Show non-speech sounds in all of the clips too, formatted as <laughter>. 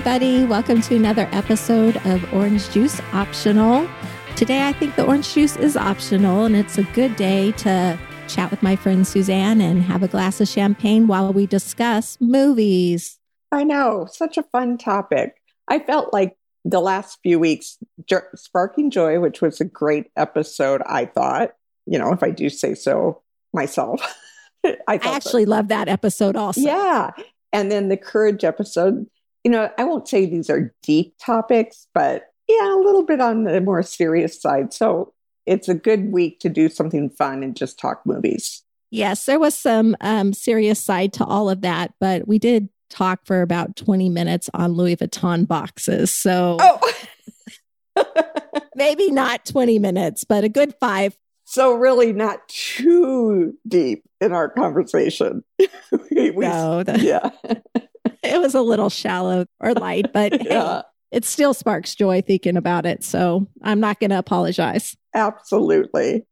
everybody. Welcome to another episode of Orange Juice Optional. Today, I think the orange juice is optional, and it's a good day to chat with my friend Suzanne and have a glass of champagne while we discuss movies. I know, such a fun topic. I felt like the last few weeks, Sparking Joy, which was a great episode, I thought, you know, if I do say so myself. <laughs> I, I, actually so. love that episode also. Yeah. And then the courage episode, you know, I won't say these are deep topics, but yeah, a little bit on the more serious side. So it's a good week to do something fun and just talk movies. Yes, there was some um, serious side to all of that, but we did talk for about 20 minutes on Louis Vuitton boxes. So oh. <laughs> maybe not 20 minutes, but a good five. So, really, not too deep in our conversation. <laughs> we, no, the, yeah. <laughs> <laughs> it was a little shallow or light, but <laughs> yeah. Hey, it still sparks joy thinking about it. So, I'm not going to apologize. Absolutely.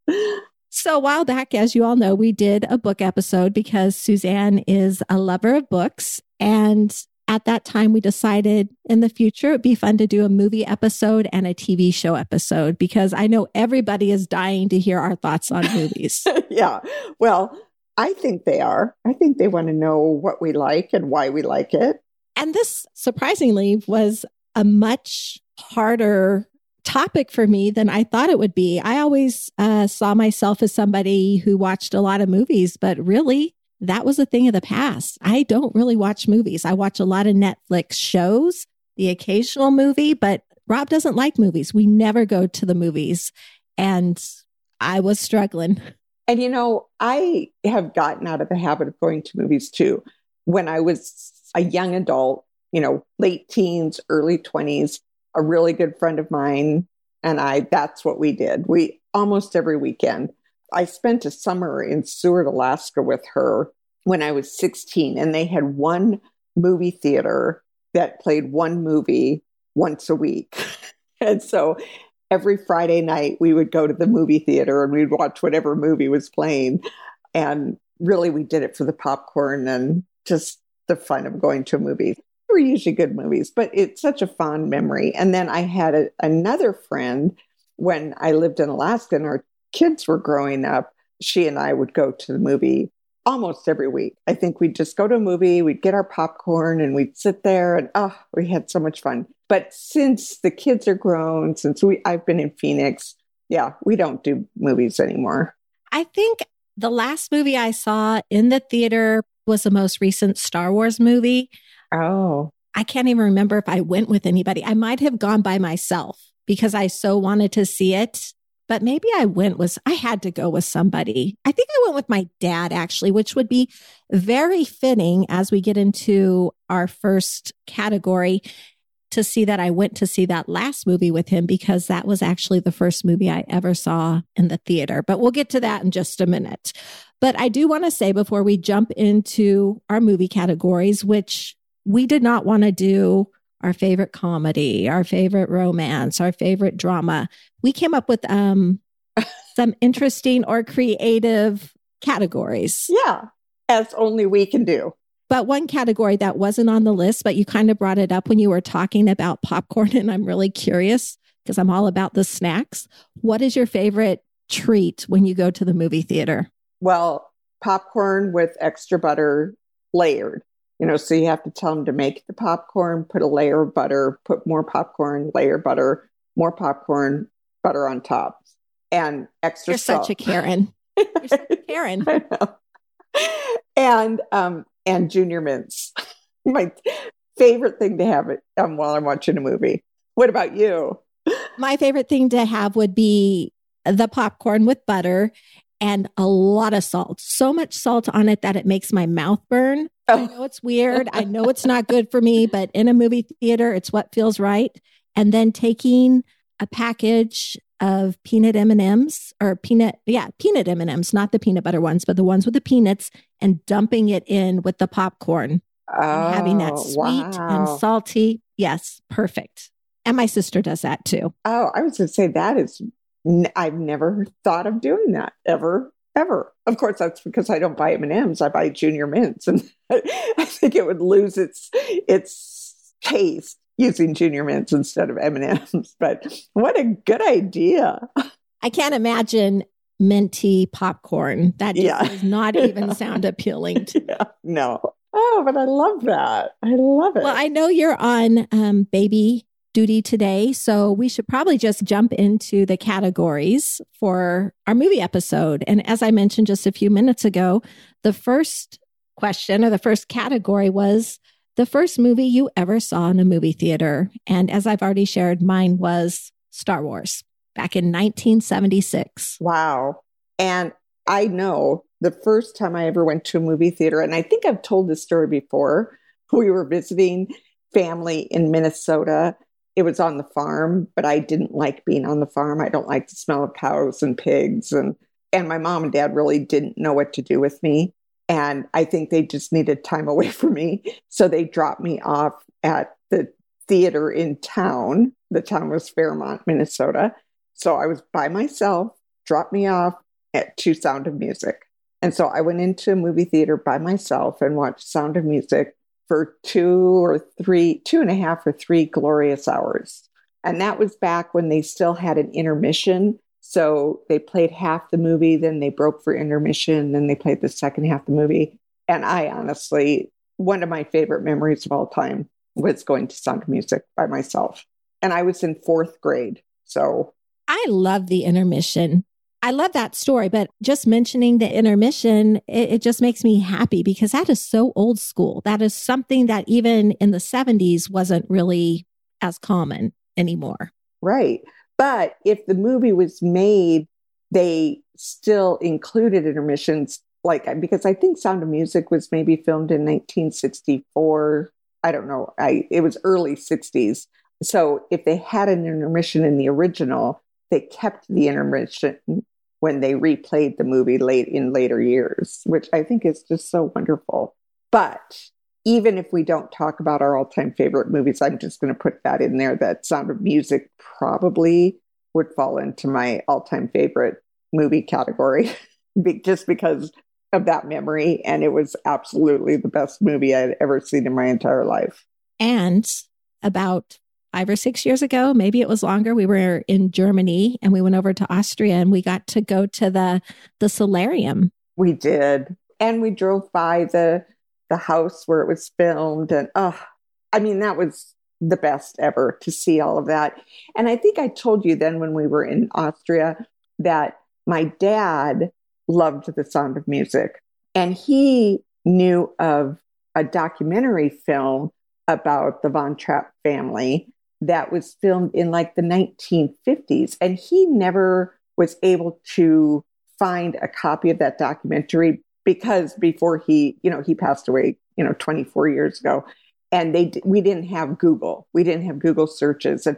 So, a while back, as you all know, we did a book episode because Suzanne is a lover of books. And at that time, we decided in the future it'd be fun to do a movie episode and a TV show episode because I know everybody is dying to hear our thoughts on <laughs> movies. yeah. Well, I think they are. I think they want to know what we like and why we like it. And this, surprisingly, was a much harder topic for me than I thought it would be. I always uh, saw myself as somebody who watched a lot of movies, but really, that was a thing of the past. I don't really watch movies. I watch a lot of Netflix shows, the occasional movie, but Rob doesn't like movies. We never go to the movies. And I was struggling. <laughs> And you know, I have gotten out of the habit of going to movies too. When I was a young adult, you know, late teens, early 20s, a really good friend of mine and I, that's what we did. We almost every weekend I spent a summer in Seward, Alaska with her when I was 16, and they had one movie theater that played one movie once a week. <laughs> and so every Friday night, we would go to the movie theater and we'd watch whatever movie was playing. And really, we did it for the popcorn and just the fun of going to a movie. They were usually good movies, but it's such a fond memory. And then I had a, another friend when I lived in Alaska, and our kids were growing up, she and I would go to the movie almost every week. I think we'd just go to a movie, we'd get our popcorn and we'd sit there and oh, we had so much fun. But since the kids are grown, since we I've been in Phoenix, yeah, we don't do movies anymore. I think the last movie I saw in the theater was the most recent Star Wars movie. Oh. I can't even remember if I went with anybody. I might have gone by myself because I so wanted to see it but maybe I went was I had to go with somebody. I think I went with my dad actually, which would be very fitting as we get into our first category to see that I went to see that last movie with him because that was actually the first movie I ever saw in the theater. But we'll get to that in just a minute. But I do want to say before we jump into our movie categories, which we did not want to do our favorite comedy, our favorite romance, our favorite drama. We came up with um, <laughs> some interesting or creative categories. Yeah, as only we can do. But one category that wasn't on the list, but you kind of brought it up when you were talking about popcorn. <laughs> And I'm really curious because I'm all about the snacks. What is your favorite treat when you go to the movie theater? Well, popcorn with extra butter layered. You know, so you have to tell them to make the popcorn, put a layer of butter, put more popcorn, layer butter, more popcorn, butter on top, and extra. You're salt. such a Karen. <laughs> You're such a Karen. <laughs> and um, and junior mints. <laughs> My favorite thing to have it um, while I'm watching a movie. What about you? My favorite thing to have would be the popcorn with butter and a lot of salt. So much salt on it that it makes my mouth burn. Oh. I know it's weird. I know it's not good for me, but in a movie theater, it's what feels right. And then taking a package of peanut M&Ms or peanut yeah, peanut M&Ms, not the peanut butter ones, but the ones with the peanuts and dumping it in with the popcorn. Oh, and having that oh, sweet wow. and salty. Yes, perfect. And my sister does that too. Oh, I was going to say that is I've never thought of doing that ever, ever. Of course, that's because I don't buy M and M's. I buy Junior Mints, and <laughs> I think it would lose its its taste using Junior Mints instead of M&Ms. But what a good idea. I can't imagine minty popcorn. That just Yeah. does not even <laughs> sound appealing to Yeah, no. Oh, but I love that. I love it. Well, I know you're on um, baby duty today, so we should probably just jump into the categories for our movie episode. And as I mentioned just a few minutes ago, the first question or the first category was the first movie you ever saw in a movie theater. And as I've already shared, mine was Star Wars back in 1976. Wow. And I know the first time I ever went to a movie theater, and I think I've told this story before. <laughs> We were visiting family in Minnesota. It was on the farm, but I didn't like being on the farm. I don't like the smell of cows and pigs and and my mom and dad really didn't know what to do with me. And I think they just needed time away <laughs> from me. So they dropped me off at the theater in town. The town was Fairmont, Minnesota. So I was by myself, dropped me off at to Sound of Music. And so I went into a movie theater by myself and watched Sound of Music for two or three, two and a half or three glorious hours. And that was back when they still had an intermission. So they played half the movie, then they broke for intermission, then they played the second half of the movie. And I honestly, one of my favorite memories of all time was going to Sound of Music by myself. And I was in fourth grade. So I love the intermission. I love that story, but just mentioning the intermission, it, it, just makes me happy because that is so old school. That is something that even in the 70s wasn't really as common anymore. Right. But if the movie was made, they still included intermissions, like because I think Sound of Music was maybe filmed in 1964. I don't know. I it was early 60s. So if they had an intermission in the original, they kept the intermission when they replayed the movie late in later years, which I think is just so wonderful. But even if we don't talk about our all-time favorite movies, I'm just going to put that in there that Sound of Music probably would fall into my all-time favorite movie category <laughs> just because of that memory and it was absolutely the best movie I had ever seen in my entire life. And about five or six years ago, maybe it was longer. We were in Germany and we went over to Austria and we got to go to the the solarium. We did. And we drove by the the house where it was filmed. And oh, I mean, that was the best ever to see all of that. And I think I told you then when we were in Austria that my dad loved the sound of music and he knew of a documentary film about the Von Trapp family that was filmed in like the 1950s. And he never was able to find a copy of that documentary because before he, you know, he passed away, you know, 24 years ago. And they, we didn't have Google. We didn't have Google searches. And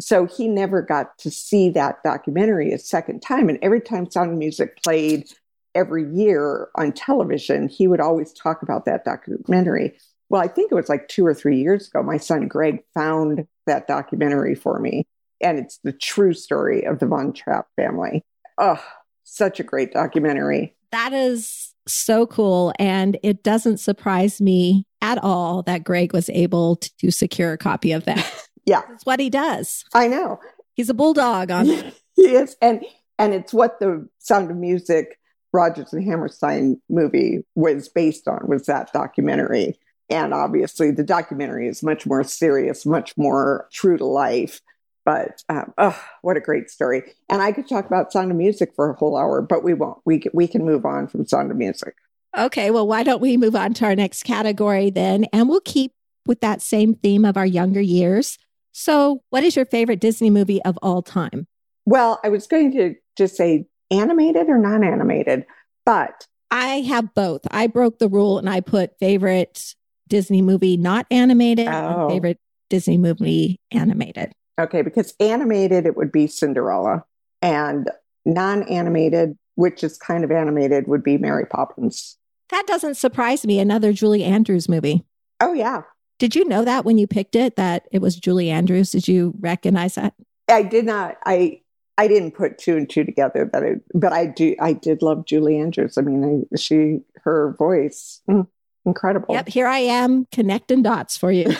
so he never got to see that documentary a second time. And every time Sound of Music played every year on television, he would always talk about that documentary. Well, I think it was like two or three years ago, my son Greg found that documentary for me. And it's the true story of the Von Trapp family. Oh, such a great documentary. That is so cool. And it doesn't surprise me at all that Greg was able to secure a copy of that. <laughs> yeah. That's what he does. I know. He's a bulldog on <laughs> he is. And and it's what the Sound of Music Rodgers and Hammerstein movie was based on was that documentary. And obviously, the documentary is much more serious, much more true to life. But um, oh, what a great story! And I could talk about Sound of Music for a whole hour, but we won't. We can, we can move on from Sound of Music. Okay, well, why don't we move on to our next category then? And we'll keep with that same theme of our younger years. So, what is your favorite Disney movie of all time? Well, I was going to just say animated or non animated, but I have both. I broke the rule and I put favorite Disney movie not animated Oh. and favorite Disney movie animated. Okay, because animated, it would be Cinderella. And non animated, which is kind of animated, would be Mary Poppins. That doesn't surprise me. Another Julie Andrews movie. Oh, yeah. Did you know that when you picked it that it was Julie Andrews? Did you recognize that? I did not, I, I didn't put two and two together but it, but I do, I did love Julie Andrews. I mean, I, she, her voice, mm, incredible. Yep, here I am connecting dots for you.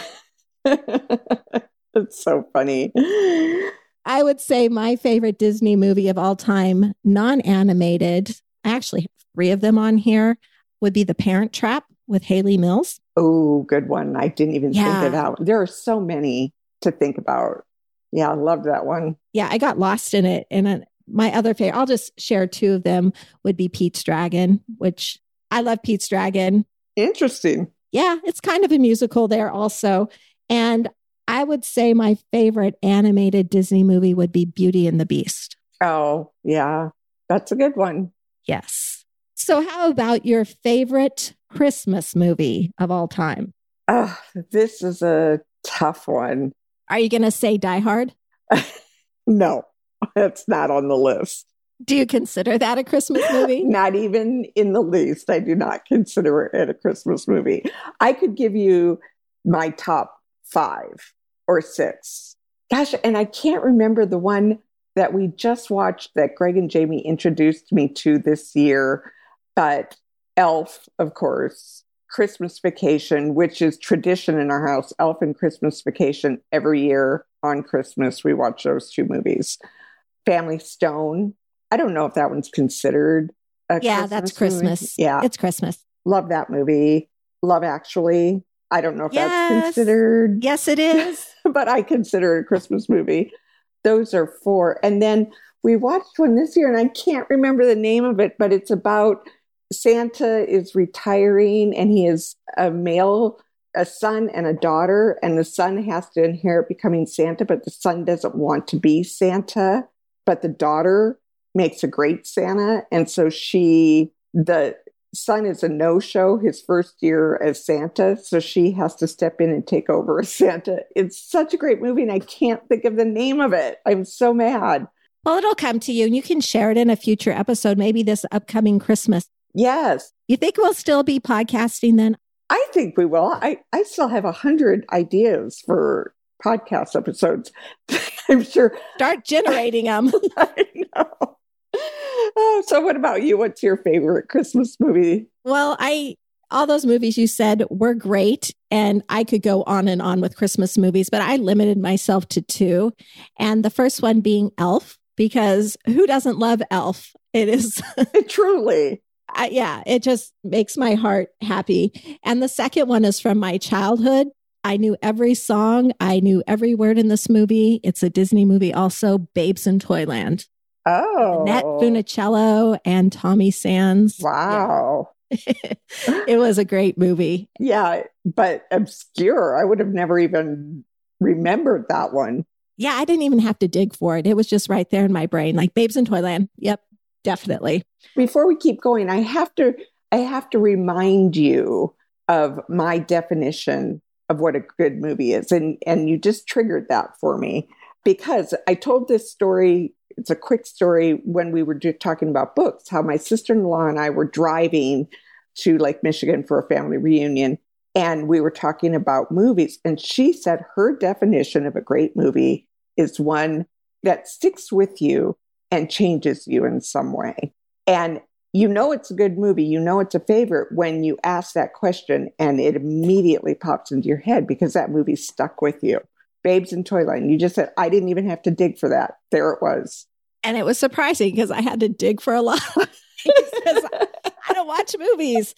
<laughs> It's so funny. I would say my favorite Disney movie of all time, non animated, I actually have three of them on here, would be The Parent Trap with Hayley Mills. Oh, good one. I didn't even Yeah. think of that. one. There are so many to think about. Yeah, I love that one. Yeah, I got lost in it. And uh, my other favorite, I'll just share two of them, would be Pete's Dragon, which I love Pete's Dragon. Interesting. Yeah, it's kind of a musical there also. And I would say my favorite animated Disney movie would be Beauty and the Beast. Oh, yeah. That's a good one. Yes. So, how about your favorite Christmas movie of all time? Oh, this is a tough one. Are you going to say Die Hard? <laughs> No, it's not on the list. Do you consider that a Christmas movie? <laughs> Not even in the least. I do not consider it a Christmas movie. I could give you my top five or six. Gosh, and I can't remember the one that we just watched that Greg and Jamie introduced me to this year, but Elf, of course, Christmas Vacation, which is tradition in our house, Elf and Christmas Vacation every year on Christmas. We watch those two movies. Family Stone. I don't know if that one's considered a yeah, that's movie. Christmas. Yeah, It's Christmas. love that movie. Love Actually. I don't know if Yes. that's considered, Yes, it <laughs> is. but I consider it a Christmas movie. Those are four. And then we watched one this year, and I can't remember the name of it, but it's about Santa is retiring and he is a male, a son and a daughter, and the son has to inherit becoming Santa, but the son doesn't want to be Santa, but the daughter makes a great Santa. And so she, the son is a no show his first year as Santa. So she has to step in and take over as Santa. It's such a great movie, and I can't think of the name of it. I'm so mad. well, it'll come to you and you can share it in a future episode, maybe this upcoming Christmas. Yes, You think we'll still be podcasting then? I think we will. I, I still have a hundred ideas for podcast episodes. <laughs> I'm sure Start generating them. <laughs> I know. Oh, so what about you? What's your favorite Christmas movie? well, I all those movies you said were great and I could go on and on with Christmas movies, but I limited myself to two. And the first one being Elf because who doesn't love Elf? It is <laughs> Truly. I, yeah, it just makes my heart happy. And the second one is from my childhood. I knew every song, I knew every word in this movie. It's a Disney movie, also Babes in Toyland. Oh. Annette Funicello and Tommy Sands. Wow. Yeah. <laughs> it was a great movie. Yeah, but obscure. I would have never even remembered that one. Yeah, I didn't even have to dig for it. It was just right there in my brain, like Babes in Toyland. Yep, definitely. Before we keep going, I have to I have to remind you of my definition of what a good movie is. And and you just triggered that for me because I told this story it's a quick story when we were talking about books, how my sister-in-law and I were driving to Lake Michigan for a family reunion and we were talking about movies and she said her definition of a great movie is one that sticks with you and changes you in some way. And you know it's a good movie, you know it's a favorite when you ask that question and it immediately pops into your head because that movie stuck with you. Babes in Toyland, you just said, I didn't even have to dig for that. There it was. And it was surprising because I had to dig for a lot because I don't watch movies.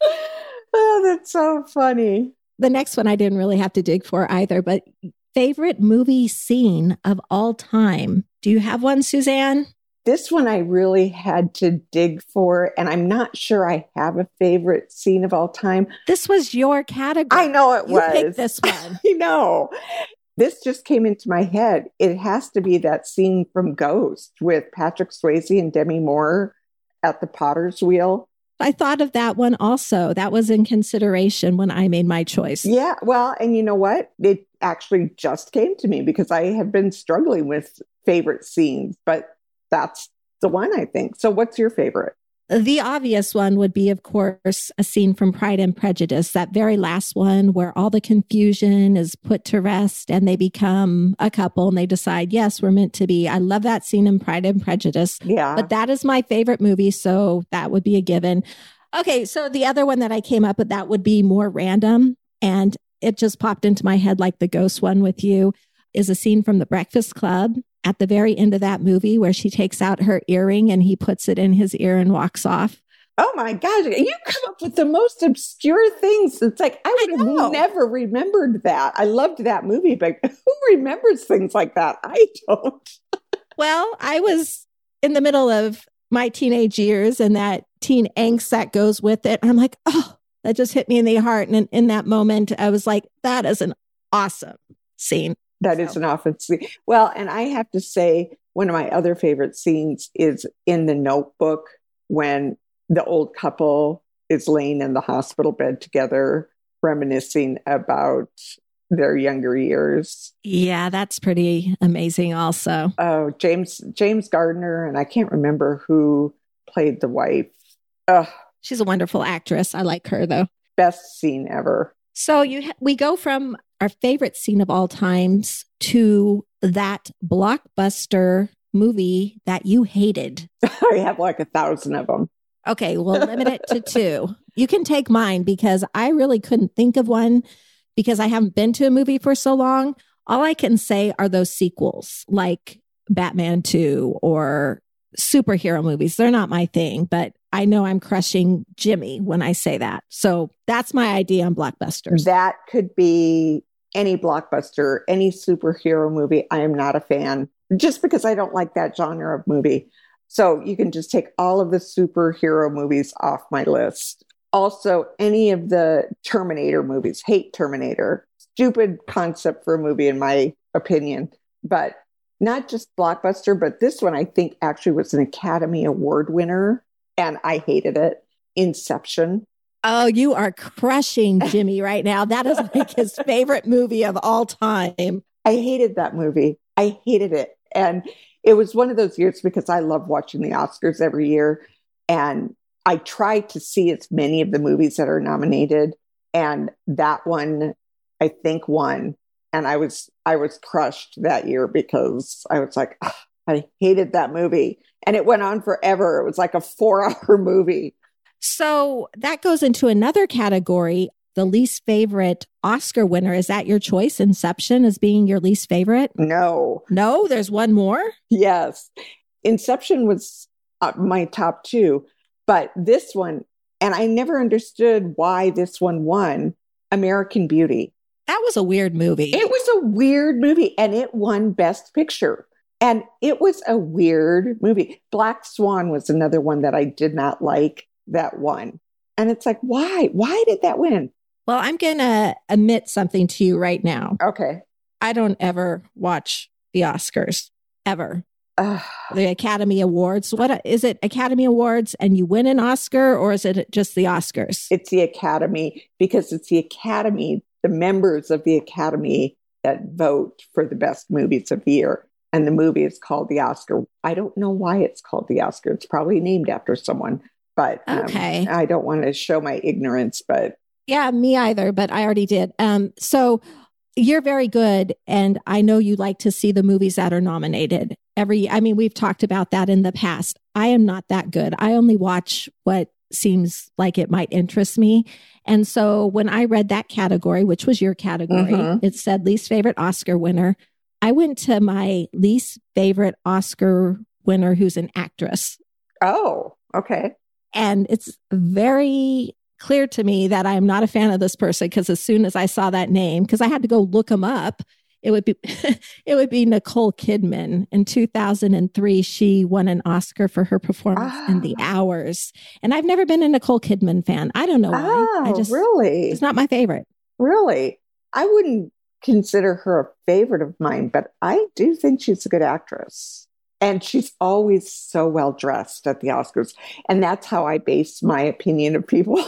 Oh, that's so funny. The next one I didn't really have to dig for either, but favorite movie scene of all time. Do you have one, Suzanne? This one I really had to dig for, and I'm not sure I have a favorite scene of all time. This was your category. I know it you was. picked this one. <laughs> I know. This just came into my head. It has to be that scene from Ghost with Patrick Swayze and Demi Moore at the potter's wheel. I thought of that one also. That was in consideration when I made my choice. Yeah, well, and you know what? It actually just came to me because I have been struggling with favorite scenes, but that's the one I think. So, what's your favorite? The obvious one would be, of course, a scene from Pride and Prejudice, that very last one where all the confusion is put to rest and they become a couple and they decide, yes, we're meant to be. I love that scene in Pride and Prejudice. Yeah. But that is my favorite movie. So that would be a given. Okay. So the other one that I came up with that would be more random. And it just popped into my head like the ghost one with you is a scene from the Breakfast Club at the very end of that movie where she takes out her earring and he puts it in his ear and walks off. Oh my gosh, you come up with the most obscure things. It's like I would I have never remembered that. I loved that movie, but <laughs> who remembers things like that? I don't. well, I was in the middle of my teenage years and that teen angst that goes with it. I'm like, oh, that just hit me in the heart. And in, in that moment, I was like, that is an awesome scene. That so. is an awesome scene. Well, and I have to say, one of my other favorite scenes is in the notebook when the old couple is laying in the hospital bed together, reminiscing about their younger years. Yeah, that's pretty amazing also. Oh, James James Garner and I can't remember who played the wife. Ugh. She's a wonderful actress. I like her though. Best scene ever. So you we go from our favorite scene of all times to that blockbuster movie that you hated. <laughs> I have like a thousand of them. Okay, we'll <laughs> limit it to two. You can take mine because I really couldn't think of one because I haven't been to a movie for so long. All I can say are those sequels like Batman 2 or superhero movies. They're not my thing, but I know I'm crushing Jimmy when I say that. So that's my idea on blockbusters. That could be any blockbuster, any superhero movie. I am not a fan just because I don't like that genre of movie. So you can just take all of the superhero movies off my list. Also, any of the Terminator movies, hate Terminator. Stupid concept for a movie, in my opinion. But not just Blockbuster, but this one I think actually was an Academy Award winner, and I hated it. Inception. Oh, you are crushing Jimmy right now. That is like his favorite movie of all time. I hated that movie. I hated it. And it was one of those years because I love watching the Oscars every year. And I try to see as many of the movies that are nominated. And that one, I think, won. And I was I was crushed that year because I was like, I hated that movie. And it went on forever. It was like a four hour <laughs> movie. So that goes into another category the least favorite Oscar winner. Is that your choice? Inception as being your least favorite? No. No, there's one more? Yes. Inception was uh, my top two, but this one, and I never understood why this one won American Beauty. That was a weird movie. It was a weird movie, and it won Best Picture. And it was a weird movie. Black Swan was another one that I did not like that won. And it's like, why? Why did that win? Well, I'm going to admit something to you right now. Okay. I don't ever watch the Oscars, ever. the Academy Awards. What is it? Academy Awards and you win an Oscar, or is it just the Oscars? It's the Academy because it's the Academy, the members of the Academy that vote for the best movies of the year. And the movie is called the Oscar. I don't know why it's called the Oscar. It's probably named after someone, but um, okay. I don't want to show my ignorance, but yeah, me either, but I already did. Um, so you're very good. And I know you like to see the movies that are nominated every, I mean, we've talked about that in the past. I am not that good. I only watch what seems like it might interest me. And so when I read that category, which was your category, mm-hmm. it said least favorite Oscar winner. I went to my least favorite Oscar winner who's an actress. Oh, okay. And it's very clear to me that I am not a fan of this person because as soon as I saw that name, because I had to go look him up, it would be <laughs> it would be Nicole Kidman. In 2003, she won an Oscar for her performance in The ah. Hours. And I've never been a Nicole Kidman fan. I don't know why. Oh, I just really it's not my favorite. Really? I wouldn't consider her a favorite of mine, but I do think she's a good actress. And she's always so well dressed at the Oscars. And that's how I base my opinion of people.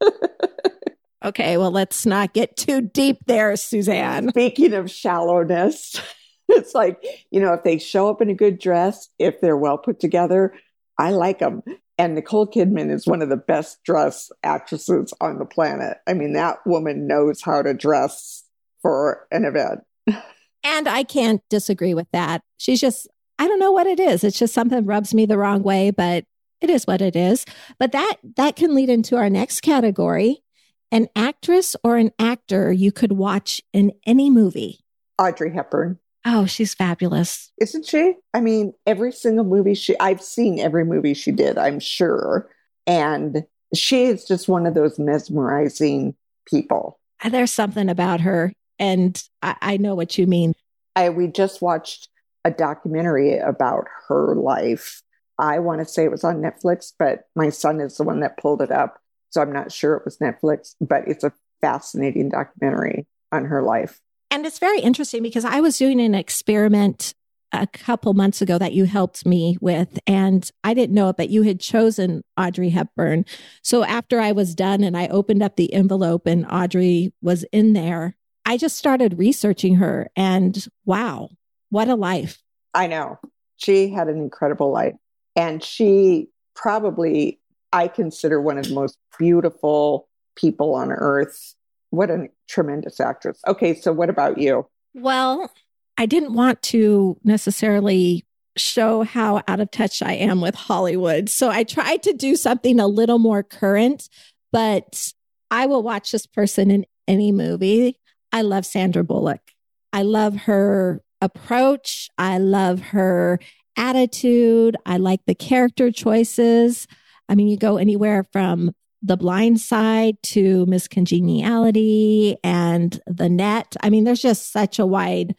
<laughs> okay, well, let's not get too deep there, Suzanne. Speaking of shallowness, <laughs> it's like, you know, if they show up in a good dress, if they're well put together, I like them. And Nicole Kidman is one of the best dressed actresses on the planet. I mean, that woman knows how to dress for an event. <laughs> And I can't disagree with that. She's just, I don't know what it is. It's just something rubs me the wrong way, but it is what it is. But that that can lead into our next category. An actress or an actor you could watch in any movie? Audrey Hepburn. Oh, she's fabulous. Isn't she? I mean, every single movie she, I've seen every movie she did, I'm sure. And she is just one of those mesmerizing people. There's something about her. And I, I know what you mean. I, we just watched a documentary about her life. I want to say it was on Netflix, but my son is the one that pulled it up. So I'm not sure it was Netflix, but it's a fascinating documentary on her life. And it's very interesting because I was doing an experiment a couple months ago that you helped me with, and I didn't know it, but you had chosen Audrey Hepburn. So after I was done and I opened up the envelope and Audrey was in there, I just started researching her, and wow, what a life. I know. She had an incredible life. And she probably, I consider one of the most beautiful people on earth. What a tremendous actress. Okay, so what about you? Well, I didn't want to necessarily show how out of touch I am with Hollywood. So I tried to do something a little more current, but I will watch this person in any movie. I love Sandra Bullock. I love her approach. I love her attitude. I like the character choices. I mean, you go anywhere from The Blind Side to Miss Congeniality and The Net. I mean, there's just such a wide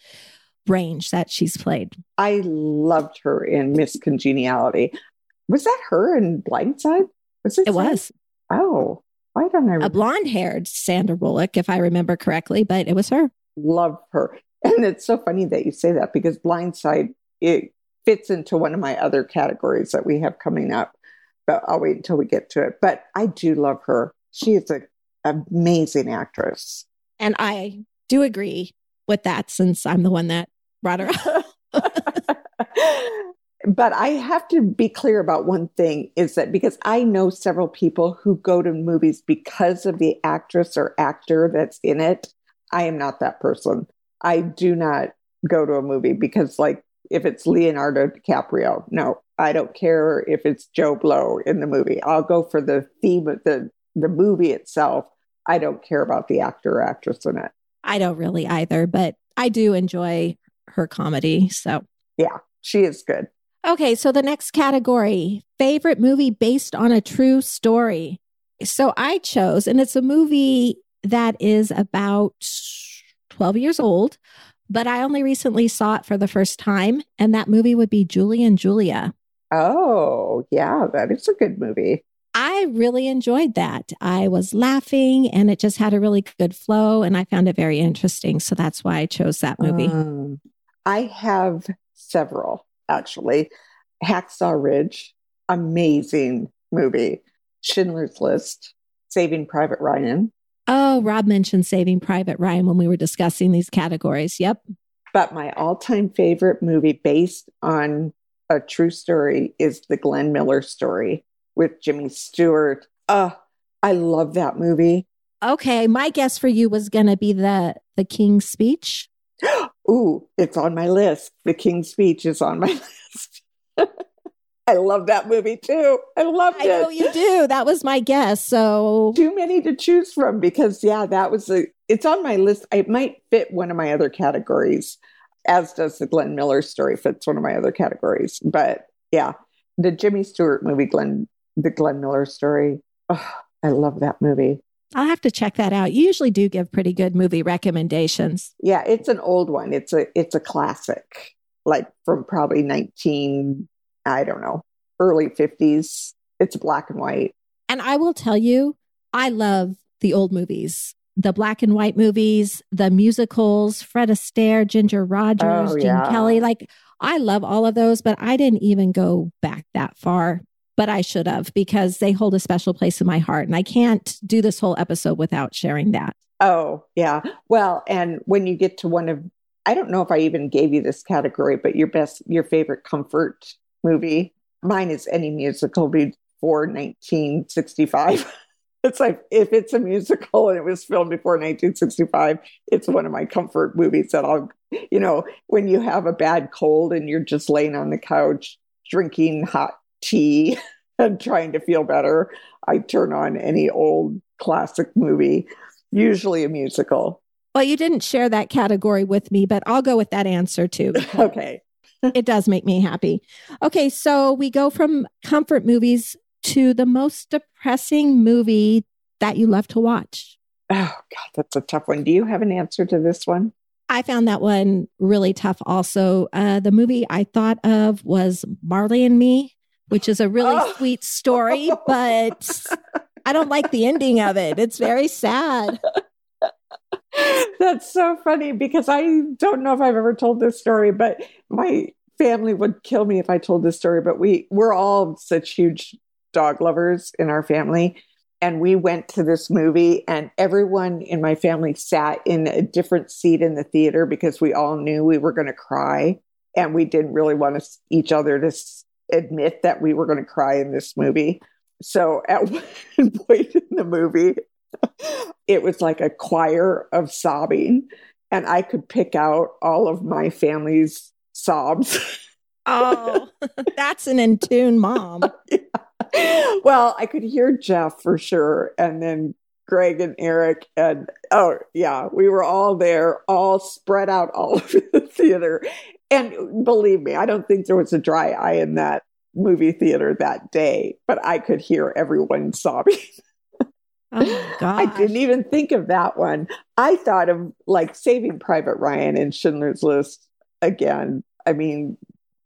range that she's played. I loved her in Miss Congeniality. Was that her in Blind Side? Was it? It was. Oh, why don't I? A blonde haired Sandra Bullock, if I remember correctly, but it was her. Love her. And it's so funny that you say that because Blindside it fits into one of my other categories that we have coming up. But I'll wait until we get to it. But I do love her. She is an amazing actress. And I do agree with that since I'm the one that brought her up. <laughs> but I have to be clear about one thing is that because I know several people who go to movies because of the actress or actor that's in it. I am not that person. I do not go to a movie because, like, if it's Leonardo DiCaprio, no, I don't care if it's Joe Blow in the movie. I'll go for the theme of the the movie itself. I don't care about the actor or actress in it. I don't really either, but I do enjoy her comedy. So, yeah, she is good. Okay, so the next category favorite movie based on a true story. So I chose, and it's a movie that is about 12 years old, but I only recently saw it for the first time. And that movie would be Julie and Julia. Oh, yeah, that is a good movie. I really enjoyed that. I was laughing and it just had a really good flow and I found it very interesting. So that's why I chose that movie. Um, I have several actually. Hacksaw Ridge, amazing movie. Schindler's List, Saving Private Ryan, Oh, Rob mentioned Saving Private Ryan when we were discussing these categories. Yep. But my all time favorite movie based on a true story is the Glenn Miller story with Jimmy Stewart. Uh, I love that movie. Okay, my guess for you was going to be the the King's Speech. <gasps> Ooh, it's on my list. The King's Speech is on my <laughs> list. <laughs> I love that movie too. I loved I it. I know you do. That was my guess. So too many to choose from because yeah, that was a. It's on my list. It might fit one of my other categories, as does the Glenn Miller story fits one of my other categories. But yeah, the Jimmy Stewart movie, Glenn, the Glenn Miller story. Oh, I love that movie. I'll have to check that out. You usually do give pretty good movie recommendations. Yeah, it's an old one. It's a it's a classic, like from probably nineteen I don't know, early 50s. It's black and white. And I will tell you, I love the old movies, the black and white movies, the musicals, Fred Astaire, Ginger Rogers, oh, Gene yeah. Kelly. Like, I love all of those, but I didn't even go back that far. But I should have because they hold a special place in my heart. And I can't do this whole episode without sharing that. Oh, yeah. Well, and when you get to one of, I don't know if I even gave you this category, but your best, your favorite comfort movie. Mine is any musical before 1965. <laughs> it's like if it's a musical and it was filmed before 1965, it's one of my comfort movies that I'll, you know, when you have a bad cold and you're just laying on the couch drinking hot tea <laughs> and trying to feel better, I turn on any old classic movie, usually a musical. Well, you didn't share that category with me, but I'll go with that answer too. <laughs> okay. It does make me happy. Okay, so we go from comfort movies to the most depressing movie that you love to watch. Oh, God, that's a tough one. Do you have an answer to this one? I found that one really tough also. Uh, the movie I thought of was Marley and Me, which is a really oh. sweet story, but <laughs> I don't like the ending of it. It's very sad. <laughs> That's so funny because I don't know if I've ever told this story, but my family would kill me if I told this story. But we we're all such huge dog lovers in our family. And we went to this movie, and everyone in my family sat in a different seat in the theater because we all knew we were going to cry. And we didn't really want to, each other to admit that we were going to cry in this movie. So at <laughs> one point in the movie, it was like a choir of sobbing, and I could pick out all of my family's sobs. oh, <laughs> that's an in tune mom. yeah. Well, I could hear Jeff for sure, and then Greg and Eric, and oh, yeah, we were all there, all spread out all <laughs> over the theater. And believe me, I don't think there was a dry eye in that movie theater that day, but I could hear everyone sobbing. <laughs> Oh, <laughs> I didn't even think of that one. I thought of like Saving Private Ryan and Schindler's List again. I mean,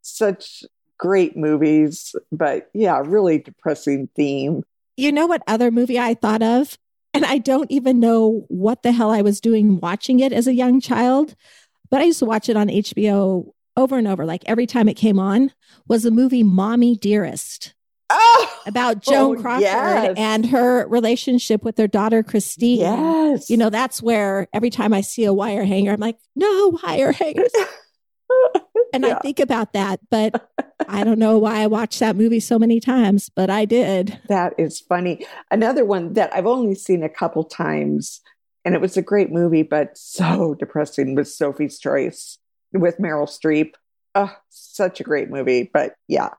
such great movies, but yeah, really depressing theme. You know what other movie I thought of? And I don't even know what the hell I was doing watching it as a young child, but I used to watch it on HBO over and over, like every time it came on, was the movie Mommy Dearest. Oh, about <laughs> oh, Joan oh, Crawford yes. and her relationship with their daughter Christine. Yes. You know, that's where every time I see a wire hanger, I'm like, no wire hangers. <laughs> and yeah. I think about that, but I don't know why I watched that movie so many times, but I did. That is funny. Another one that I've only seen a couple times, and it was a great movie, but so <laughs> depressing was Sophie's Choice with Meryl Streep. Oh, such a great movie, but yeah,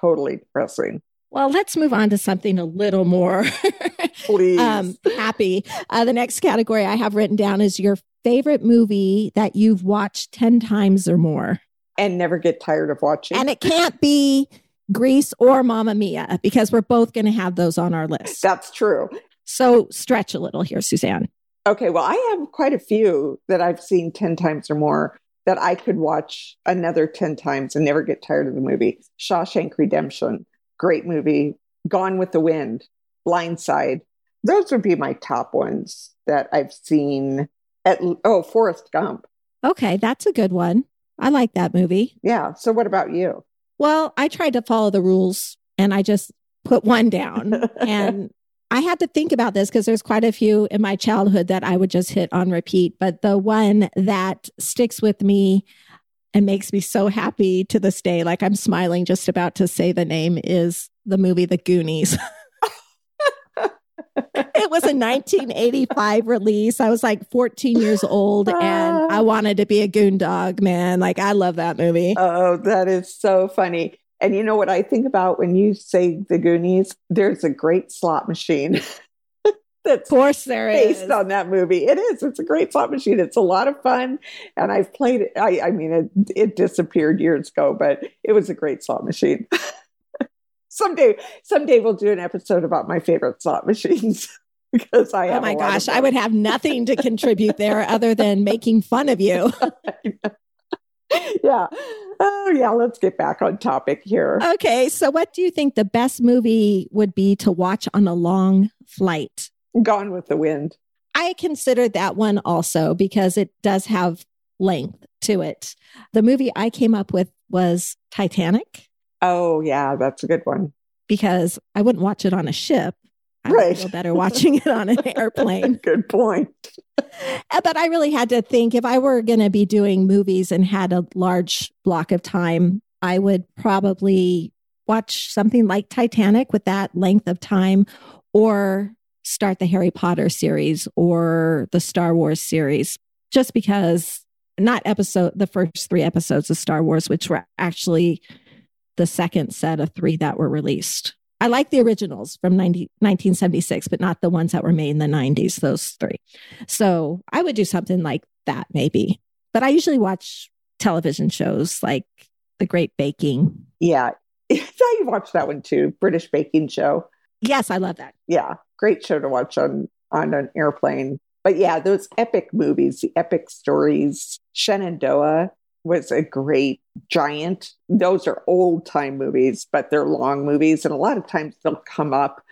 totally depressing. Well, let's move on to something a little more <laughs> um, happy. Uh, the next category I have written down is your favorite movie that you've watched 10 times or more. And never get tired of watching. And it can't be Grease or Mamma Mia because we're both going to have those on our list. That's true. So stretch a little here, Suzanne. Okay. Well, I have quite a few that I've seen 10 times or more that I could watch another 10 times and never get tired of the movie. Shawshank Redemption, great movie. Gone with the Wind, Blindside. Those would be my top ones that I've seen at oh, Forrest Gump. Okay, that's a good one. I like that movie. Yeah. So what about you? Well, I tried to follow the rules and I just put one down <laughs> and I had to think about this because there's quite a few in my childhood that I would just hit on repeat. But the one that sticks with me and makes me so happy to this day, like I'm smiling just about to say the name, is the movie The Goonies. <laughs> it was a 1985 release. I was like 14 years old and ah. I wanted to be a goon dog, man. Like, I love that movie. Oh, that is so funny. And you know what I think about when you say the Goonies? There's a great slot machine. <laughs> That's of course there based is. on that movie. It is. It's a great slot machine. It's a lot of fun, and I've played it. I, I mean, it, it disappeared years ago, but it was a great slot machine. <laughs> someday, someday we'll do an episode about my favorite slot machines <laughs> because I. oh my gosh, I would have nothing to contribute there other than making fun of you. <laughs> yeah. Oh, yeah. Let's get back on topic here. Okay. So, what do you think the best movie would be to watch on a long flight? Gone with the Wind. I considered that one also because it does have length to it. The movie I came up with was Titanic. Oh, yeah. That's a good one. Because I wouldn't watch it on a ship. I right. feel better watching it on an <laughs> airplane. Good point. Uh, but I really had to think if I were going to be doing movies and had a large block of time, I would probably watch something like Titanic with that length of time or start the Harry Potter series or the Star Wars series, just because not episode, the first three episodes of Star Wars, which were actually the second set of three that were released. I like the originals from 90, 1976, but not the ones that were made in the 90s, those three. So I would do something like that maybe. But I usually watch television shows like The Great Baking. Yeah. <laughs> I watched that one too, British Baking Show. Yes, I love that. Yeah. Great show to watch on on an airplane. But yeah, those epic movies, the epic stories. Shenandoah was a great giant. Those are old time movies, but they're long movies. And a lot of times they'll come up,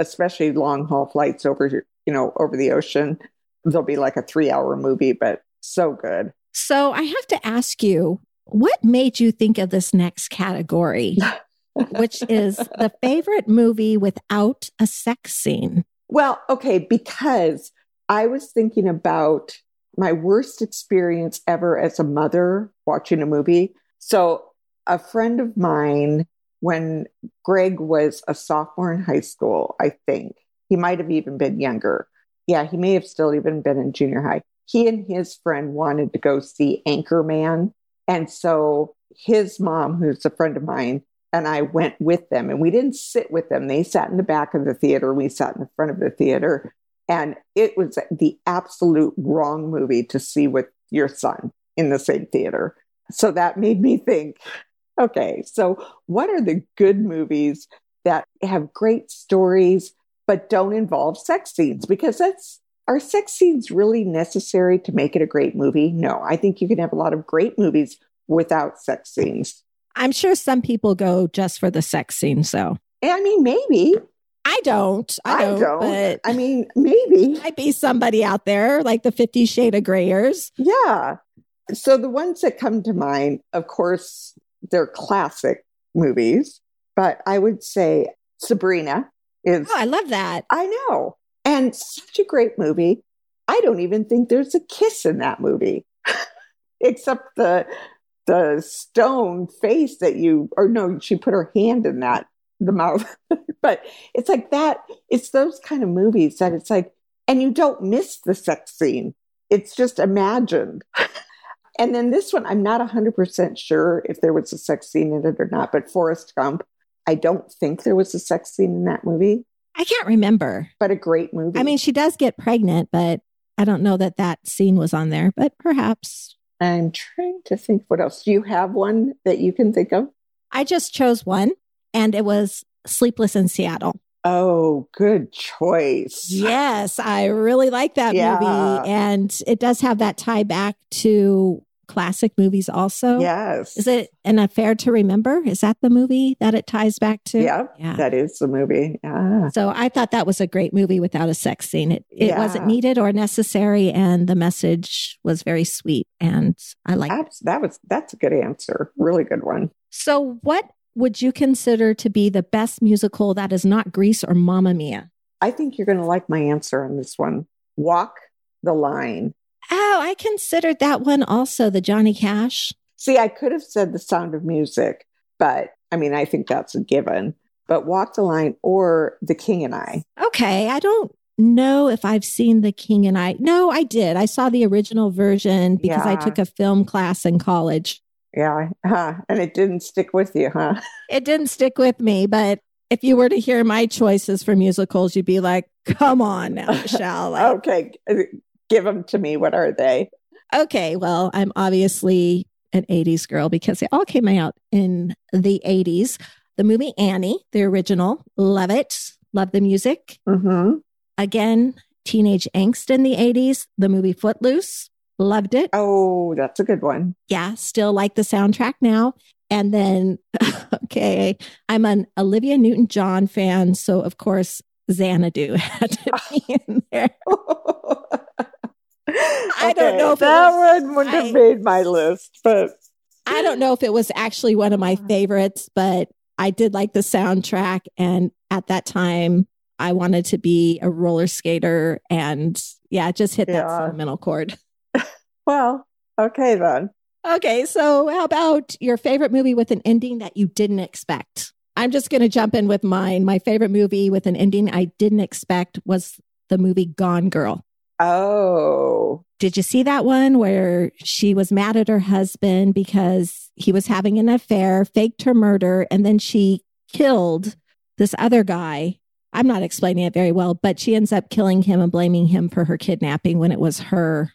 especially long haul flights over, you know, over the ocean. They'll be like a three hour movie, but so good. So I have to ask you, what made you think of this next category, <laughs> which is the favorite movie without a sex scene? Well, okay, because I was thinking about my worst experience ever as a mother watching a movie. So, a friend of mine, when Greg was a sophomore in high school, I think he might have even been younger. Yeah, he may have still even been in junior high. He and his friend wanted to go see Anchorman. And so his mom, who's a friend of mine, and I went with them and we didn't sit with them. They sat in the back of the theater. We sat in the front of the theater. And it was the absolute wrong movie to see with your son in the same theater. So that made me think okay, so what are the good movies that have great stories but don't involve sex scenes? Because that's are sex scenes really necessary to make it a great movie? No, I think you can have a lot of great movies without sex scenes. I'm sure some people go just for the sex scene. So, eh, I mean, maybe. I don't. I don't. I, don't. But I mean, maybe. <laughs> Might be somebody out there like the Fifty Shade of Grayers. Yeah. So the ones that come to mind, of course, they're classic movies, but I would say Sabrina is. Oh, I love that. I know. And such a great movie. I don't even think there's a kiss in that movie, <laughs> except the the stone face that you or no, she put her hand in that the mouth. <laughs> but it's like that. It's those kind of movies that it's like, and you don't miss the sex scene. It's just imagined. and then this one, I'm not 100% sure if there was a sex scene in it or not, but Forrest Gump, I don't think there was a sex scene in that movie. I can't remember. But a great movie. I mean, she does get pregnant, but I don't know that that scene was on there, but perhaps. I'm trying to think what else. Do you have one that you can think of? I just chose one, and it was Sleepless in Seattle. Oh, good choice. Yes, I really like that yeah. movie. And it does have that tie back to classic movies also. Yes. Is it an affair to remember? Is that the movie that it ties back to? Yeah, yeah. that is the movie. Yeah. So I thought that was a great movie without a sex scene. It it yeah. wasn't needed or necessary and the message was very sweet and I like that was that's a good answer. Really good one. So what would you consider to be the best musical that is not Grease or Mamma Mia? I think you're going to like my answer on this one. Walk the line. Oh, I considered that one also, the Johnny Cash. See, I could have said the sound of music, but I mean, I think that's a given. But Walk the Line or The King and I. Okay. I don't know if I've seen The King and I. No, I did. I saw the original version because yeah. I took a film class in college. Yeah. Huh. And it didn't stick with you, huh? <laughs> It didn't stick with me. But if you were to hear my choices for musicals, you'd be like, come on now, <laughs> Michelle. okay. Give them to me. What are they? Okay. Well, I'm obviously an 80s girl because they all came out in the 80s. The movie Annie, the original, love it. Love the music. Mm-hmm. Again, teenage angst in the 80s. The movie Footloose, Loved it. Oh, that's a good one. Yeah, still like the soundtrack now. And then, <laughs> okay, I'm an Olivia Newton John fan. So, of course, Xanadu <laughs> had to be in there. <laughs> I don't know if that was, one would have I, made my list, but I don't know if it was actually one of my favorites, but I did like the soundtrack. And at that time, I wanted to be a roller skater and yeah, just hit yeah. that sentimental chord. <laughs> Well, okay then. Okay, so how about your favorite movie with an ending that you didn't expect? I'm just going to jump in with mine. My favorite movie with an ending I didn't expect was the movie Gone Girl. Oh. Did you see that one where she was mad at her husband because he was having an affair, faked her murder, and then she killed this other guy. I'm not explaining it very well, but she ends up killing him and blaming him for her kidnapping when it was her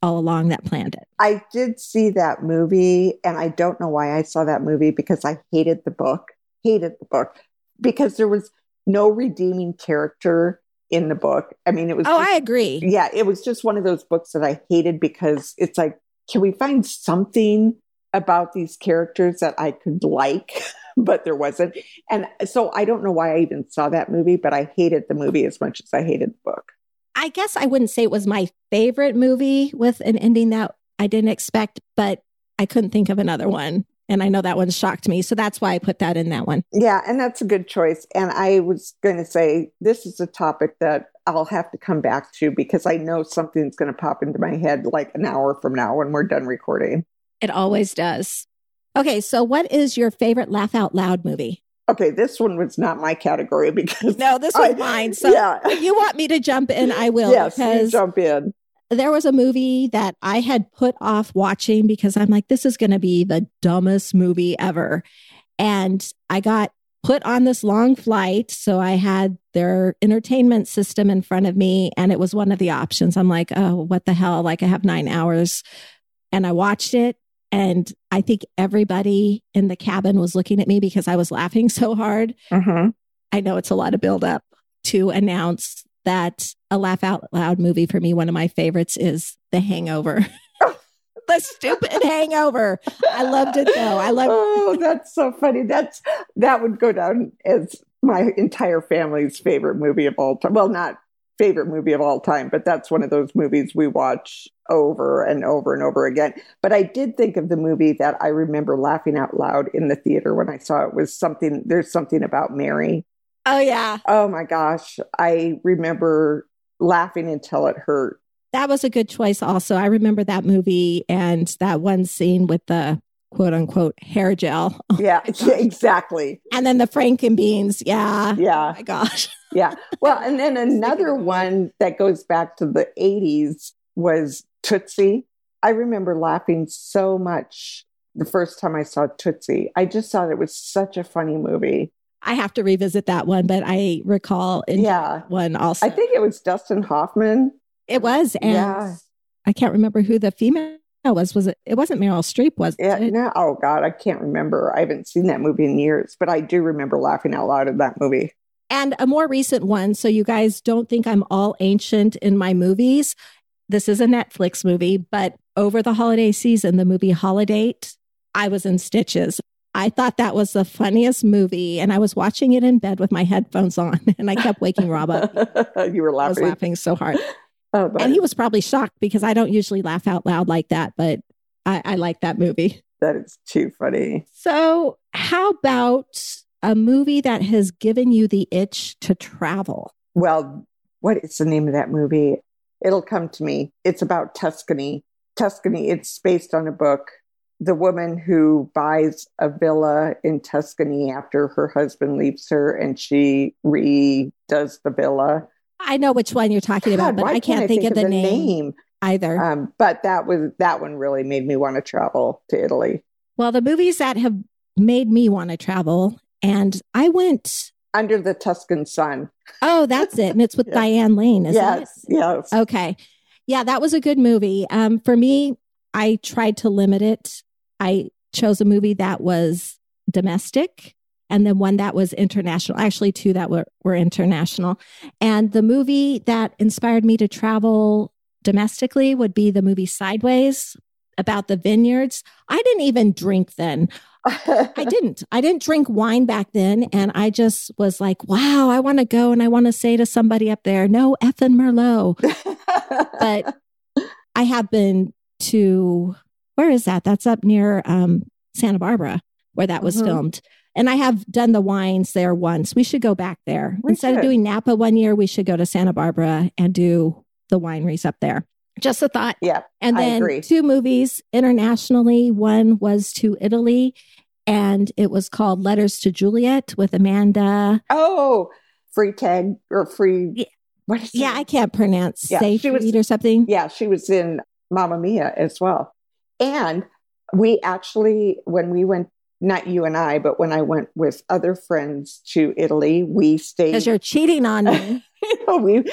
all along that planned it. I did see that movie, and I don't know why I saw that movie because I hated the book. Hated the book because there was no redeeming character in the book. I mean, it was. Oh, just, I agree. Yeah, it was just one of those books that I hated because it's like, can we find something about these characters that I could like? <laughs> but there wasn't. And so I don't know why I even saw that movie, but I hated the movie as much as I hated the book. I guess I wouldn't say it was my favorite movie with an ending that I didn't expect, but I couldn't think of another one. And I know that one shocked me. So that's why I put that in that one. Yeah, and that's a good choice. And I was going to say, this is a topic that I'll have to come back to because I know something's going to pop into my head like an hour from now when we're done recording. It always does. Okay, so what is your favorite laugh out loud movie? Okay, this one was not my category because no, this was I, mine. So yeah. if you want me to jump in, I will. Yes, you jump in there was a movie that I had put off watching because I'm like, this is going to be the dumbest movie ever. And I got put on this long flight. So I had their entertainment system in front of me, and it was one of the options. I'm like, oh, what the hell? Like, I have nine hours. And I watched it. And I think everybody in the cabin was looking at me because I was laughing <laughs> so hard. Mm-hmm. I know it's a lot of buildup to announce that a laugh out loud movie for me, one of my favorites is The Hangover. <laughs> the stupid hangover. I loved it though. I love Oh, that's so funny. That's that would go down as my entire family's favorite movie of all time. Well, not favorite movie of all time, but that's one of those movies we watch over and over and over again. But I did think of the movie that I remember laughing out loud in the theater when I saw it was something there's something about Mary. Oh, yeah. Oh, my gosh. I remember laughing until it hurt. That was a good choice, also. I remember that movie and that one scene with the quote unquote hair gel. <laughs> Oh yeah, <laughs> yeah, exactly. And then the Frankenbeans. Yeah. Yeah. Oh my gosh. <laughs> yeah. Well, and then another one that goes back to the 80s was Tootsie. I remember laughing so much the first time I saw Tootsie. I just thought it was such a funny movie. I have to revisit that one, but I recall yeah one also. I think it was Dustin Hoffman. It was, and yeah. I can't remember who the female was. Was it? It wasn't Meryl Streep, was yeah, it? No, oh God, I can't remember. I haven't seen that movie in years, but I do remember laughing out loud at that movie. And a more recent one, so you guys don't think I'm all ancient in my movies. This is a Netflix movie, but over the holiday season, the movie Holidate, I was in stitches. I thought that was the funniest movie. And I was watching it in bed with my headphones on <laughs> and I kept waking Rob up. <laughs> you were laughing. I was laughing so hard. <laughs> Oh, and he was probably shocked because I don't usually laugh out loud like that, but I, I like that movie. That is too funny. So, how about a movie that has given you the itch to travel? Well, what is the name of that movie? It'll come to me. It's about Tuscany. Tuscany, it's based on a book the woman who buys a villa in Tuscany after her husband leaves her and she redoes the villa. I know which one you're talking about, but I can't, think, think, of the, name, name, either. Um, but that was that one really made me want to travel to Italy. Well, the movies that have made me want to travel, and I went under the Tuscan sun. Oh, that's it, and it's with <laughs> yes. Diane Lane, isn't yes, it? Yes. Okay. Yeah, that was a good movie. Um, for me, I tried to limit it I chose a movie that was domestic and then one that was international, actually, two that were, were international. And the movie that inspired me to travel domestically would be the movie Sideways about the vineyards. I didn't even drink then. I <laughs> didn't. I didn't drink wine back then. And I just was like, wow, I want to go and I want to say to somebody up there, no effing Merlot. <laughs> but I have been to where is that? That's up near um, Santa Barbara, where that was mm-hmm. filmed. And I have done the wines there once. We should go back there. We Instead should. of doing Napa one year, we should go to Santa Barbara and do the wineries up there. Just a thought. Yeah. And then two movies internationally. One was to Italy and it was called Letters to Juliet with Amanda. Oh, free tag or free. Yeah. What is yeah, I can't pronounce. Yeah, she was, or something. Yeah, she was in Mamma Mia as well. And we actually, when we went not you and I, but when I went with other friends to Italy, we stayed. Because you're cheating on me. you <laughs> know, we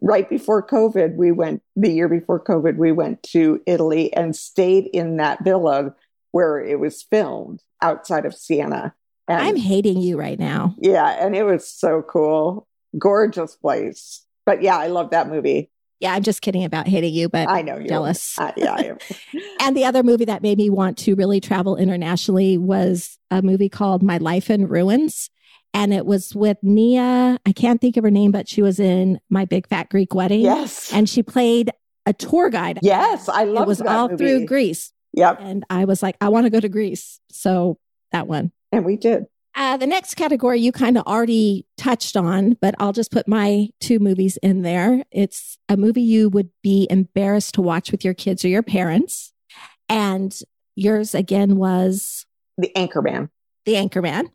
right before COVID, we went the year before COVID, we went to Italy and stayed in that villa where it was filmed outside of Siena. And, I'm hating you right now. Yeah, and it was so cool. Gorgeous place. But yeah, I love that movie. Yeah, I'm just kidding about hating you, but I know you're jealous. Yeah, I am. <laughs> and the other movie that made me want to really travel internationally was a movie called My Life in Ruins. And it was with Nia. I can't think of her name, but she was in My Big Fat Greek Wedding. yes. And she played a tour guide. yes, I love It was all movie. through Greece. Yep. And I was like, I want to go to Greece. So that one. And we did. Uh, the next category you kind of already touched on, but I'll just put my two movies in there. It's a movie you would be embarrassed to watch with your kids or your parents. And yours again was The Anchorman. The Anchorman.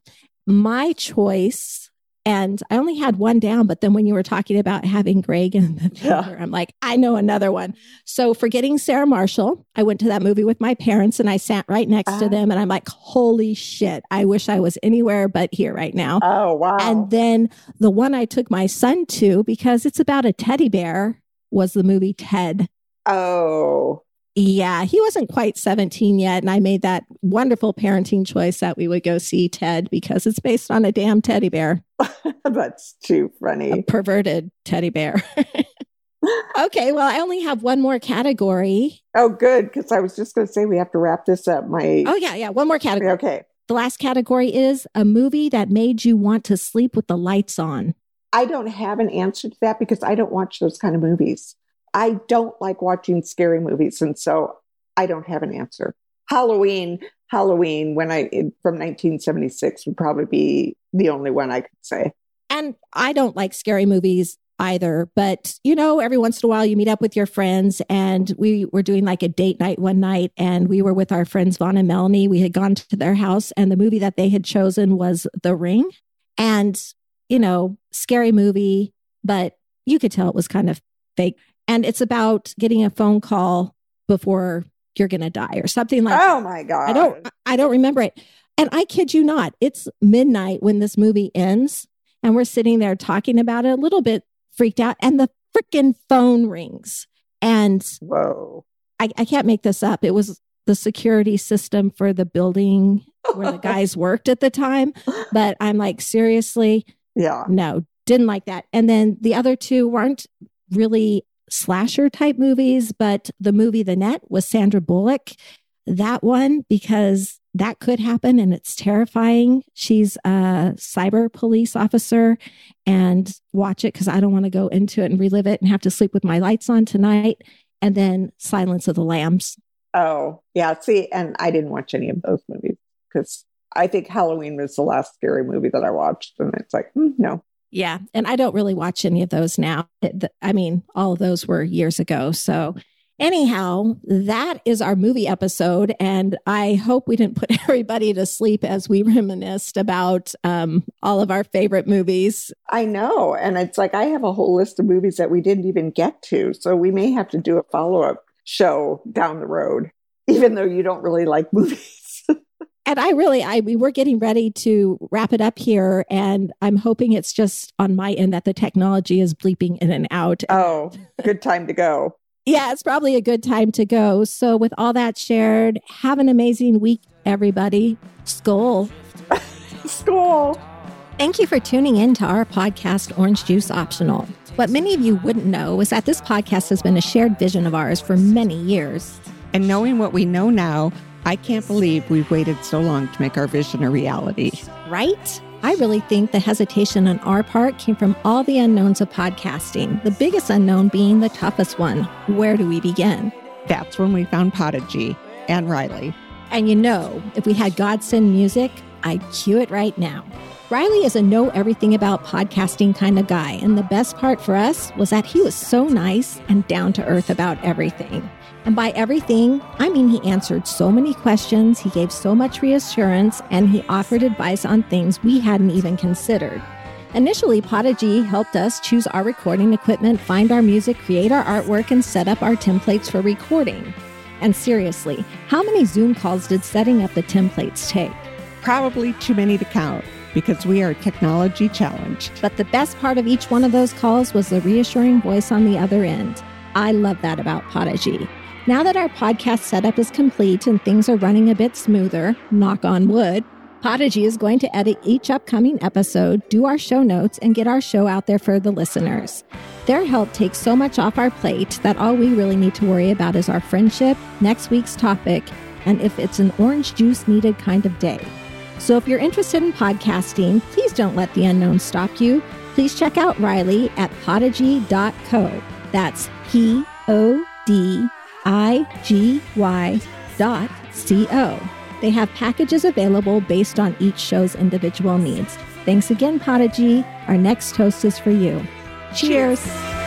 My choice, and I only had one down, but then when you were talking about having Greg in the Yeah. theater, I'm like, I know another one. So, forgetting Sarah Marshall, I went to that movie with my parents and I sat right next Ah. to them. And I'm like, holy shit, I wish I was anywhere but here right now. Oh, wow. And then the one I took my son to, because it's about a teddy bear, was the movie Ted. oh, Yeah, he wasn't quite 17 yet. And I made that wonderful parenting choice that we would go see Ted because it's based on a damn teddy bear, <laughs> that's too a funny. perverted teddy bear. <laughs> okay, well, I only have one more category. Oh, good. Because I was just going to say we have to wrap this up. My Oh, yeah, yeah, one more category. okay. The last category is a movie that made you want to sleep with the lights on. I don't have an answer to that because I don't watch those kind of movies. I don't like watching scary movies, and so I don't have an answer. Halloween, Halloween, when I from 1976 would probably be the only one I could say. And I don't like scary movies either, but you know, every once in a while you meet up with your friends and we were doing like a date night one night and we were with our friends Vaughn and Melanie. We had gone to their house and the movie that they had chosen was The Ring. And, you know, scary movie, but you could tell it was kind of fake. And it's about getting a phone call before you're going to die or something like oh my god! I don't I don't remember it. And I kid you not, it's midnight when this movie ends and we're sitting there talking about it a little bit freaked out and the freaking phone rings. And Whoa! I, I can't make this up. It was the security system for the building where the <laughs> guys worked at the time. But I'm like, seriously, yeah. no, didn't like that. And then the other two weren't really slasher type movies, but the movie The Net was Sandra Bullock. That one, because that could happen and it's terrifying. She's a cyber police officer and watch it because I don't want to go into it and relive it and have to sleep with my lights on tonight. And then Silence of the Lambs. Oh, yeah. See, and I didn't watch any of those movies because I think Halloween was the last scary movie that I watched, and it's like, hmm, no. Yeah. And I don't really watch any of those now. I mean, all of those were years ago. So, anyhow, that is our movie episode. And I hope we didn't put <laughs> everybody to sleep as we reminisced about um, all of our favorite movies. I know, and it's like I have a whole list of movies that we didn't even get to, so we may have to do a follow up show down the road, even though you don't really like movies. And I really, I we were getting ready to wrap it up here, and I'm hoping it's just on my end that the technology is bleeping in and out. oh, good time to go. <laughs> Yeah, it's probably a good time to go. So, with all that shared, have an amazing week, everybody. Skull. School. <laughs> Thank you for tuning in to our podcast, Orange Juice Optional. What many of you wouldn't know is that this podcast has been a shared vision of ours for many years. And knowing what we know now, I can't believe we've waited so long to make our vision a reality. right? I really think the hesitation on our part came from all the unknowns of podcasting, the biggest unknown being the toughest one. Where do we begin? That's when we found Podigy and Riley. And you know, if we had Godsend music, I'd cue it right now. Riley is a know everything about podcasting kind of guy, and the best part for us was that he was so nice and down to earth about everything. And by everything, I mean he answered so many questions, he gave so much reassurance, and he offered advice on things we hadn't even considered. Initially, Podigy helped us choose our recording equipment, find our music, create our artwork, and set up our templates for recording. And seriously, how many Zoom calls did setting up the templates take? Probably too many to count because we are technology challenged. But the best part of each one of those calls was the reassuring voice on the other end. I love that about Podigy. Now that our podcast setup is complete and things are running a bit smoother, knock on wood, Podigy is going to edit each upcoming episode, do our show notes, and get our show out there for the listeners. Their help takes so much off our plate that all we really need to worry about is our friendship, next week's topic, and if it's an orange juice needed kind of day. So if you're interested in podcasting, please don't let the unknown stop you. Please check out Riley at podigy.co. That's P O D I G Y dot C O. They have packages available based on each show's individual needs. Thanks again, Podigy. Our next toast is for you. Cheers. Cheers.